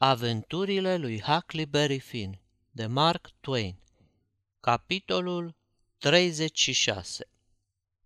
Aventurile lui Huckleberry Finn de Mark Twain Capitolul 36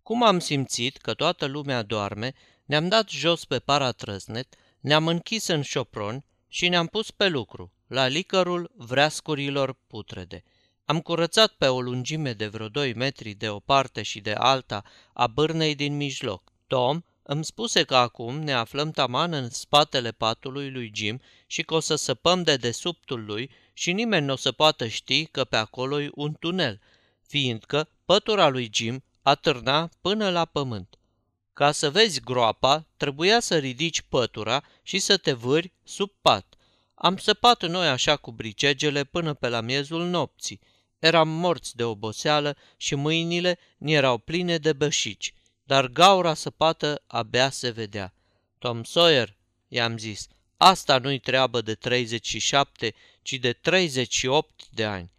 Cum am simțit că toată lumea doarme, ne-am dat jos pe paratrăsnet, ne-am închis în șopron și ne-am pus pe lucru, la licărul vreascurilor putrede. Am curățat pe o lungime de vreo 2 metri de o parte și de alta a bârnei din mijloc. Tom îmi spuse că acum ne aflăm taman în spatele patului lui Jim și că o să săpăm de desubtul lui și nimeni nu o să poată ști că pe acolo e un tunel, fiindcă pătura lui Jim atârna până la pământ. Ca să vezi groapa, trebuia să ridici pătura și să te vâri sub pat. Am săpat noi așa cu bricegele până pe la miezul nopții. Eram morți de oboseală și mâinile ni erau pline de bășici dar gaura săpată abia se vedea. Tom Sawyer, i-am zis, asta nu-i treabă de 37, ci de 38 de ani.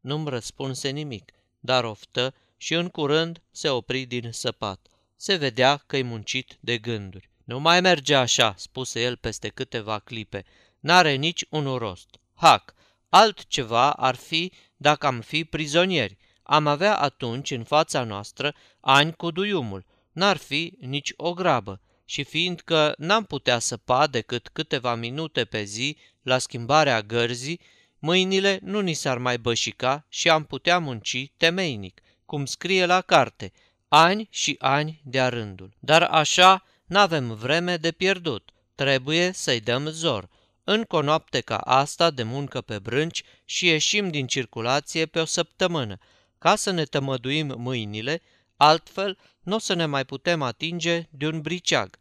Nu-mi răspunse nimic, dar oftă și în curând se opri din săpat. Se vedea că-i muncit de gânduri. Nu mai merge așa, spuse el peste câteva clipe. N-are nici un rost. Hac, altceva ar fi dacă am fi prizonieri. Am avea atunci în fața noastră ani cu duiumul, n-ar fi nici o grabă și fiindcă n-am putea săpa decât câteva minute pe zi la schimbarea gărzii, mâinile nu ni s-ar mai bășica și am putea munci temeinic, cum scrie la carte, ani și ani de-a rândul. Dar așa n-avem vreme de pierdut, trebuie să-i dăm zor. Încă o noapte ca asta de muncă pe brânci și ieșim din circulație pe o săptămână, ca să ne tămăduim mâinile, altfel nu o să ne mai putem atinge de un briceag.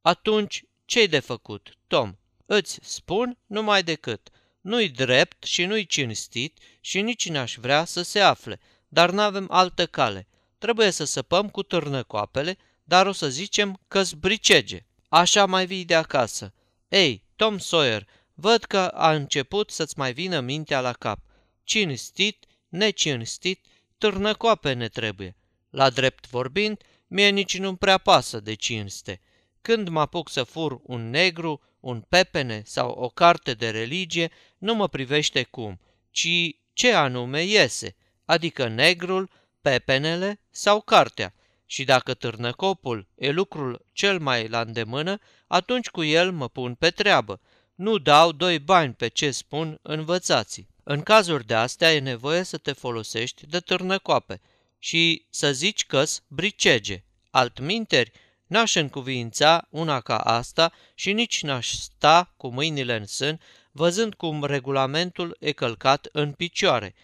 Atunci, ce-i de făcut, Tom? Îți spun numai decât. Nu-i drept și nu-i cinstit și nici n-aș vrea să se afle, dar n-avem altă cale. Trebuie să săpăm cu târnăcoapele, dar o să zicem că bricege. Așa mai vii de acasă. Ei, Tom Sawyer, văd că a început să-ți mai vină mintea la cap. Cinstit, necinstit, târnăcoape ne trebuie. La drept vorbind, mie nici nu-mi prea pasă de cinste. Când mă apuc să fur un negru, un pepene sau o carte de religie, nu mă privește cum, ci ce anume iese, adică negrul, pepenele sau cartea. Și dacă târnăcopul e lucrul cel mai la îndemână, atunci cu el mă pun pe treabă. Nu dau doi bani pe ce spun învățații. În cazuri de astea e nevoie să te folosești de târnăcoape – și să zici că-s bricege. Altminteri, n-aș încuvința una ca asta și nici n-aș sta cu mâinile în sân, văzând cum regulamentul e călcat în picioare,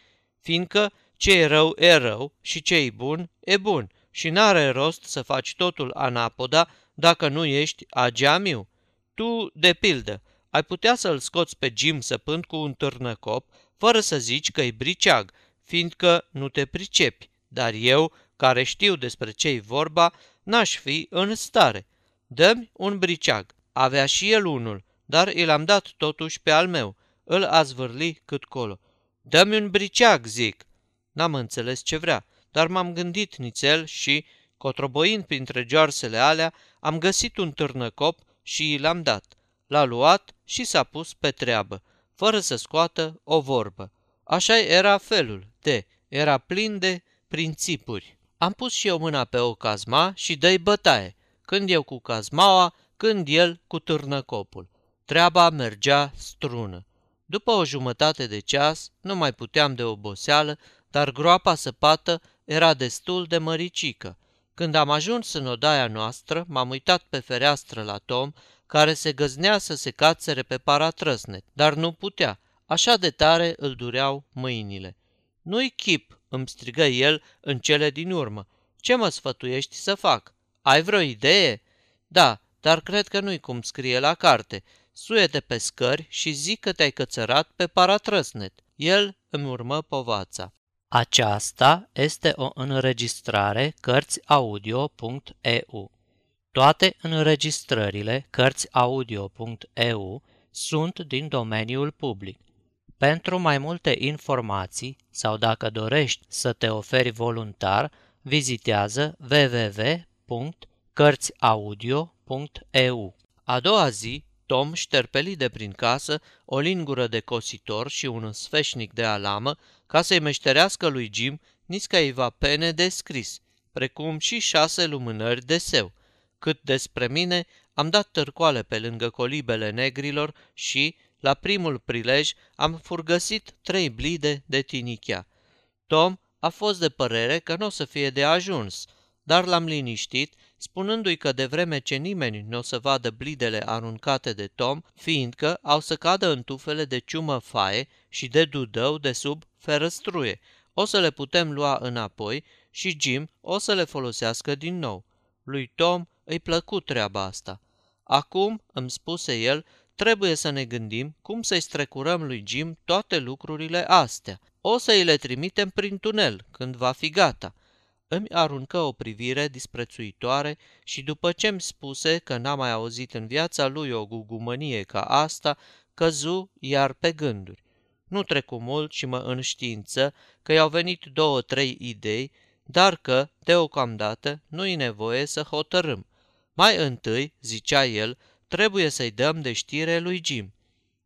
fiindcă ce e rău e rău și ce e bun e bun și n-are rost să faci totul anapoda dacă nu ești ageamiu. Tu, de pildă, ai putea să-l scoți pe Jim săpând cu un târnăcop, fără să zici că e briceag, fiindcă nu te pricepi dar eu, care știu despre ce-i vorba, n-aș fi în stare. Dă-mi un briceag. Avea și el unul, dar i l-am dat totuși pe al meu. Îl a zvârli cât colo. Dă-mi un briceag, zic. N-am înțeles ce vrea, dar m-am gândit nițel și, cotroboind printre joarsele alea, am găsit un târnăcop și i l-am dat. L-a luat și s-a pus pe treabă, fără să scoată o vorbă. Așa era felul de, era plin de principuri. Am pus și eu mâna pe o cazma și dă bătaie, când eu cu cazmaua, când el cu târnăcopul. Treaba mergea strună. După o jumătate de ceas, nu mai puteam de oboseală, dar groapa săpată era destul de măricică. Când am ajuns în odaia noastră, m-am uitat pe fereastră la Tom, care se găznea să se cațere pe paratrăsnet, dar nu putea, așa de tare îl dureau mâinile. Nu-i chip, îmi strigă el în cele din urmă. Ce mă sfătuiești să fac? Ai vreo idee? Da, dar cred că nu-i cum scrie la carte. Suie-te pe scări și zic că te-ai cățărat pe paratrăsnet. El îmi urmă povața. Aceasta este o înregistrare Cărțiaudio.eu. Toate înregistrările Cărțiaudio.eu sunt din domeniul public. Pentru mai multe informații sau dacă dorești să te oferi voluntar, vizitează www.cărțiaudio.eu. A doua zi, Tom șterpeli de prin casă o lingură de cositor și un sfeșnic de alamă ca să-i meșterească lui Jim niscaiva pene de scris, precum și șase lumânări de seu. Cât despre mine, am dat târcoale pe lângă colibele negrilor și, la primul prilej, am furgăsit trei blide de tinichea. Tom a fost de părere că nu o să fie de ajuns, dar l-am liniștit, spunându-i că de vreme ce nimeni nu o să vadă blidele aruncate de Tom, fiindcă au să cadă în tufele de ciumă faie și de dudău de sub ferăstruie, o să le putem lua înapoi și Jim o să le folosească din nou. Lui Tom îi plăcut treaba asta. Acum, îmi spuse el, trebuie să ne gândim cum să-i strecurăm lui Jim toate lucrurile astea. O să îi le trimitem prin tunel, când va fi gata. Îmi aruncă o privire disprețuitoare și după ce îmi spuse că n-a mai auzit în viața lui o gugumănie ca asta, căzu iar pe gânduri. Nu trecu mult și mă înștiință că i-au venit două-trei idei, dar că, deocamdată, nu-i nevoie să hotărâm. Mai întâi, zicea el, trebuie să-i dăm de știre lui Jim.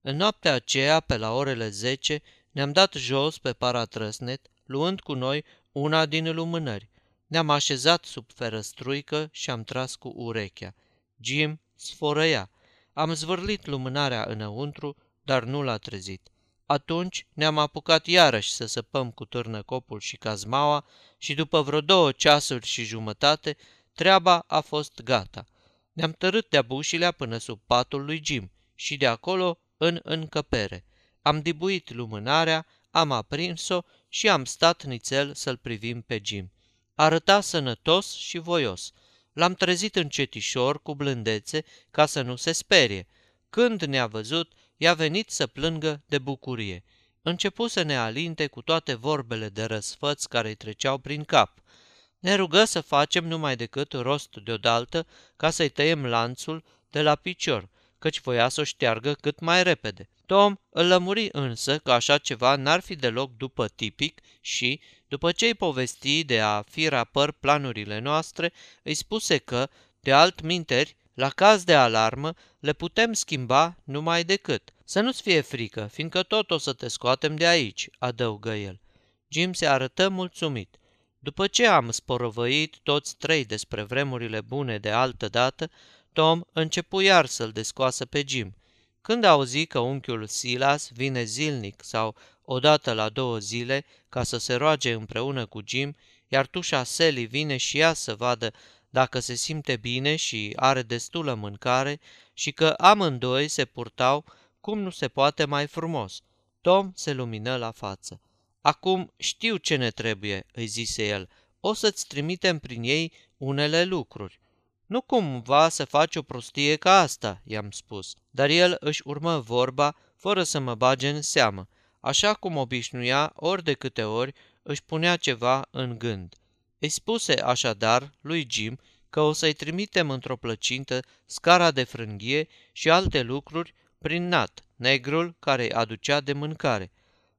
În noaptea aceea, pe la orele zece, ne-am dat jos pe paratrăsnet, luând cu noi una din lumânări. Ne-am așezat sub ferăstruică și am tras cu urechea. Jim sfărăia. Am zvârlit lumânarea înăuntru, dar nu l-a trezit. Atunci ne-am apucat iarăși să săpăm cu târnăcopul și cazmaua și după vreo două ceasuri și jumătate, treaba a fost gata. Ne-am tărât de bușilea până sub patul lui Jim și de acolo în încăpere. Am dibuit lumânarea, am aprins-o și am stat nițel să-l privim pe Jim. Arăta sănătos și voios. L-am trezit încetișor, cu blândețe, ca să nu se sperie. Când ne-a văzut, i-a venit să plângă de bucurie. Începu să ne alinte cu toate vorbele de răsfăț care îi treceau prin cap. Ne rugă să facem numai decât rost deodaltă ca să-i tăiem lanțul de la picior, căci voia să o șteargă cât mai repede. Tom îl lămuri însă că așa ceva n-ar fi deloc după tipic și, după ce îi povesti de a fi rapăr planurile noastre, îi spuse că, de alt minteri, la caz de alarmă, le putem schimba numai decât. Să nu-ți fie frică, fiindcă tot o să te scoatem de aici, adăugă el. Jim se arătă mulțumit. După ce am sporovăit toți trei despre vremurile bune de altă dată, Tom începu iar să-l descoasă pe Jim. Când auzi că unchiul Silas vine zilnic sau odată la două zile ca să se roage împreună cu Jim, iar tușa Sally vine și ea să vadă dacă se simte bine și are destulă mâncare și că amândoi se purtau cum nu se poate mai frumos. Tom se lumină la față. Acum știu ce ne trebuie, îi zise el. O să-ți trimitem prin ei unele lucruri. Nu cumva să faci o prostie ca asta, i-am spus, dar el își urmă vorba fără să mă bage în seamă, așa cum obișnuia ori de câte ori își punea ceva în gând. Îi spuse așadar lui Jim că o să-i trimitem într-o plăcintă scara de frânghie și alte lucruri prin Nat, negrul care îi aducea de mâncare.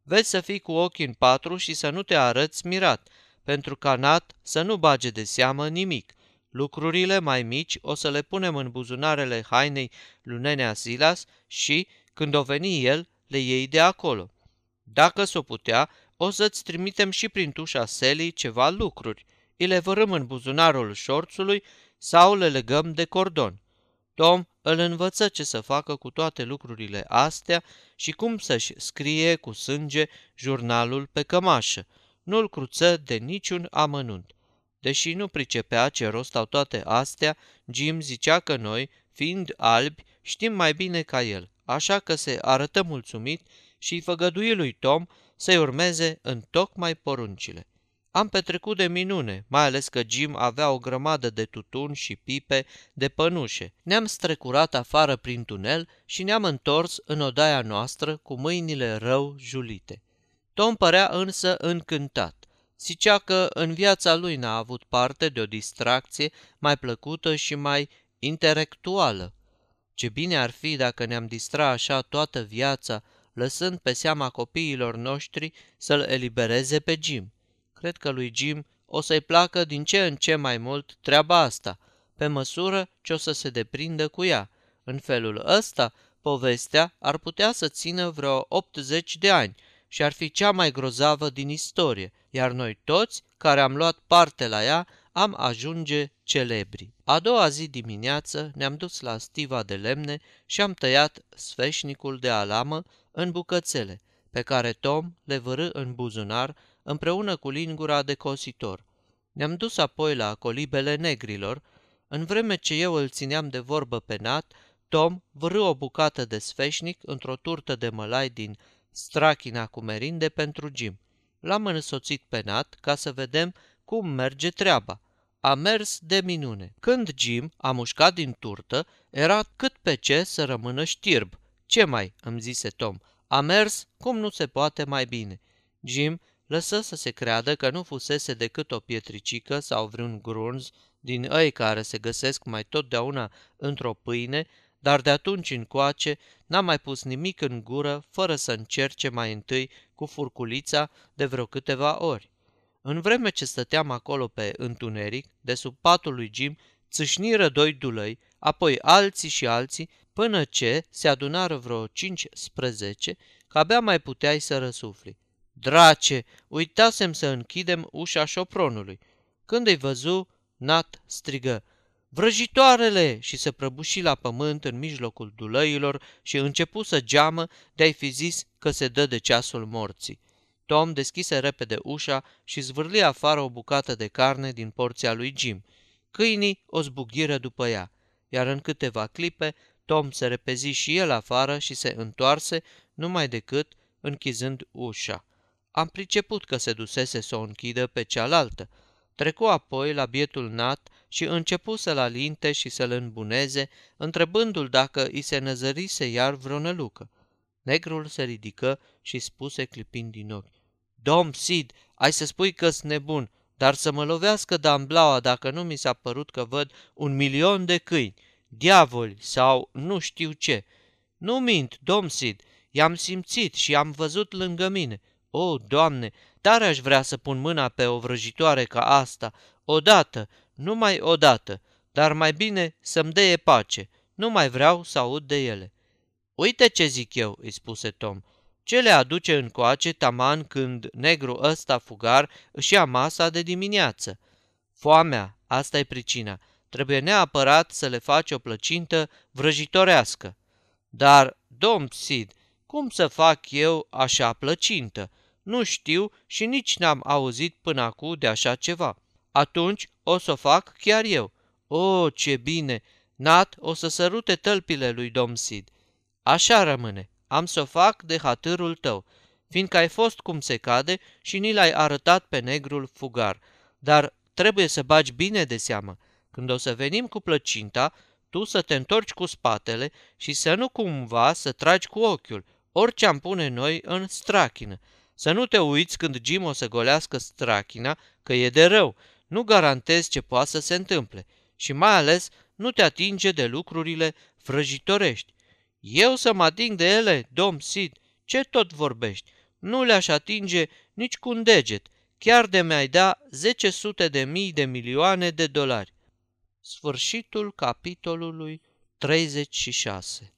Vezi să fii cu ochii în patru și să nu te arăți mirat, pentru ca Nat să nu bage de seamă nimic. Lucrurile mai mici o să le punem în buzunarele hainei lunenea Silas și, când o veni el, le iei de acolo. Dacă s-o putea, o să-ți trimitem și prin tușa Selii ceva lucruri. Îi le vărâm în buzunarul șorțului sau le legăm de cordon. Tom îl învăță ce să facă cu toate lucrurile astea și cum să-și scrie cu sânge jurnalul pe cămașă. Nu-l cruță de niciun amănunt. Deși nu pricepea ce rost au toate astea, Jim zicea că noi, fiind albi, știm mai bine ca el, așa că se arătă mulțumit și îi făgădui lui Tom să-i urmeze în tocmai poruncile. Am petrecut de minune, mai ales că Jim avea o grămadă de tutun și pipe de pănușe. Ne-am strecurat afară prin tunel și ne-am întors în odaia noastră cu mâinile rău julite. Tom părea însă încântat. Zicea că în viața lui n-a avut parte de o distracție mai plăcută și mai intelectuală. Ce bine ar fi dacă ne-am distra așa toată viața, lăsând pe seama copiilor noștri să-l elibereze pe Jim. Cred că lui Jim o să-i placă din ce în ce mai mult treaba asta, pe măsură ce o să se deprindă cu ea. În felul ăsta, povestea ar putea să țină vreo 80 de ani și ar fi cea mai grozavă din istorie, iar noi toți, care am luat parte la ea, am ajunge celebri. A doua zi dimineață ne-am dus la stiva de lemne și am tăiat sfeșnicul de alamă în bucățele, pe care Tom le vărâ în buzunar împreună cu lingura de cositor. Ne-am dus apoi la colibele negrilor, în vreme ce eu îl țineam de vorbă pe Nat, Tom vârâ o bucată de sfeșnic într-o turtă de mălai din strachina cu merinde pentru Jim. L-am însoțit pe Nat ca să vedem cum merge treaba. A mers de minune. Când Jim a mușcat din turtă, era cât pe ce să rămână știrb. Ce mai?" îmi zise Tom. A mers cum nu se poate mai bine. Jim lăsă să se creadă că nu fusese decât o pietricică sau vreun grunz din ei care se găsesc mai totdeauna într-o pâine, dar de atunci încoace n-a mai pus nimic în gură fără să încerce mai întâi cu furculița de vreo câteva ori. În vreme ce stăteam acolo pe întuneric, de sub patul lui Jim, țâșniră doi dulăi, apoi alții și alții, până ce se adunară vreo 15, că abia mai puteai să răsufli. Drace, uitasem să închidem ușa șopronului. Când îi văzu, Nat strigă, Vrăjitoarele! și se prăbuși la pământ în mijlocul dulăilor și începu să geamă de-ai fi zis că se dă de ceasul morții. Tom deschise repede ușa și zvârli afară o bucată de carne din porția lui Jim. Câinii o zbughiră după ea, iar în câteva clipe Tom se repezi și el afară și se întoarse numai decât închizând ușa. Am priceput că se dusese să o închidă pe cealaltă. Trecu apoi la bietul nat și începu să-l alinte și să-l îmbuneze, întrebându-l dacă îi se năzărise iar vreo nălucă. Negrul se ridică și spuse clipind din ochi. Dom, Sid, ai să spui că-s nebun, dar să mă lovească damblaua dacă nu mi s-a părut că văd un milion de câini, diavoli sau nu știu ce. Nu mint, domn Sid, i-am simțit și am văzut lângă mine. O, Doamne, tare aș vrea să pun mâna pe o vrăjitoare ca asta, odată, numai odată, dar mai bine să-mi deie pace. Nu mai vreau să aud de ele. Uite ce zic eu, îi spuse Tom. Ce le aduce încoace taman când negru ăsta fugar își ia masa de dimineață? Foamea, asta e pricina. Trebuie neapărat să le faci o plăcintă vrăjitorească. Dar, domn Sid, cum să fac eu așa plăcintă? Nu știu și nici n-am auzit până acum de așa ceva. Atunci o să o fac chiar eu. O, ce bine! Nat o să sărute tălpile lui domn Sid. Așa rămâne. Am să o fac de hatârul tău, fiindcă ai fost cum se cade și ni l-ai arătat pe negrul fugar. Dar trebuie să bagi bine de seamă. Când o să venim cu plăcinta, tu să te întorci cu spatele și să nu cumva să tragi cu ochiul, orice am pune noi în strachină. Să nu te uiți când Jim o să golească strachina, că e de rău. Nu garantezi ce poate să se întâmple. Și mai ales nu te atinge de lucrurile vrăjitorești. Eu să mă ating de ele, domn Sid, ce tot vorbești? Nu le-aș atinge nici cu un deget, chiar de mi-ai da zece sute de mii de milioane de dolari. Sfârșitul capitolului 36